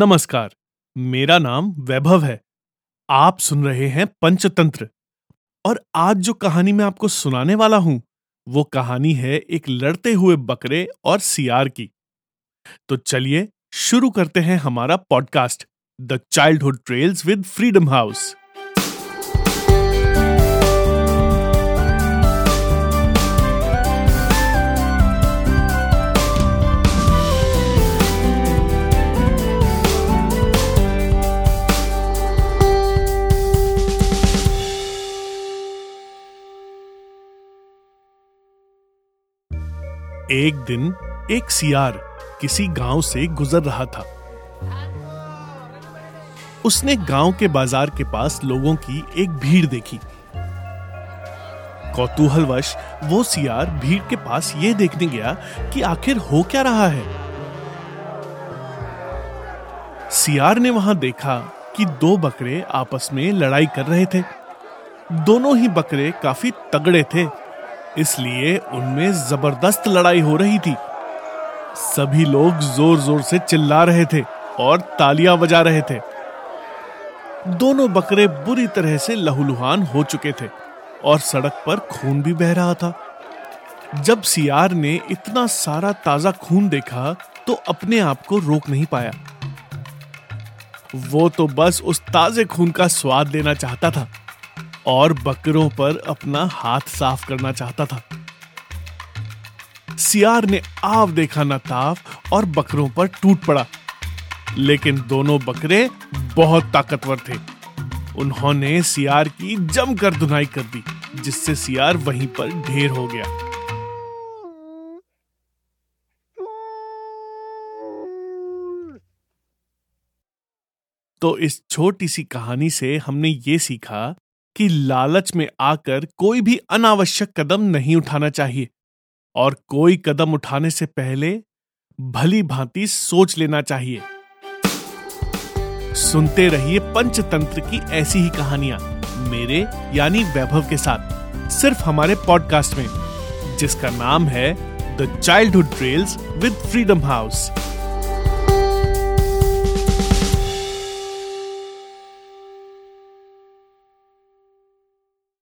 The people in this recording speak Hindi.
नमस्कार, मेरा नाम वैभव है। आप सुन रहे हैं पंचतंत्र। और आज जो कहानी मैं आपको सुनाने वाला हूँ, वो कहानी है एक लड़ते हुए बकरे और सियार की। तो चलिए शुरू करते हैं हमारा podcast, the childhood trails with Freedom House. एक दिन एक सियार किसी गाँव से गुजर रहा था। उसने गाँव के बाज़ार के पास लोगों की एक भीड़ देखी। कौतूहलवश वो सियार भीड़ के पास ये देखने गया कि आखिर हो क्या रहा है। सियार ने वहाँ देखा कि दो बकरे आपस में लड़ाई कर रहे थे। दोनों ही बकरे काफ़ी तगड़े थे इसलिए उनमें ज़बरदस्त लड़ाई हो रही थी। सभी लोग ज़ोर ज़ोर से चिल्ला रहे थे और तालियाँ बजा रहे थे। दोनों बकरे बुरी तरह से लहूलुहान हो चुके थे और सड़क पर खून भी बह रहा था। जब सियार ने इतना सारा ताज़ा खून देखा तो अपने आप को रोक नहीं पाया। वो तो बस उस ताजे खून का स्वाद लेना चाहता था। और बकरों पर अपना हाथ साफ़ करना चाहता था। सियार ने आव देखा न ताव और बकरों पर टूट पड़ा। लेकिन दोनों बकरे बहुत ताकतवर थे। उन्होंने सियार की जमकर धुनाई कर दी, जिससे सियार वहीं पर ढेर हो गया। तो इस छोटी सी कहानी से हमने ये सीखा कि लालच में आकर कोई भी अनावश्यक कदम नहीं उठाना चाहिए और कोई कदम उठाने से पहले भली भांति सोच लेना चाहिए। सुनते रहिए पंचतंत्र की ऐसी ही कहानियाँ मेरे यानी वैभव के साथ, सिर्फ़ हमारे पॉडकास्ट में, जिसका नाम है the childhood trails with Freedom House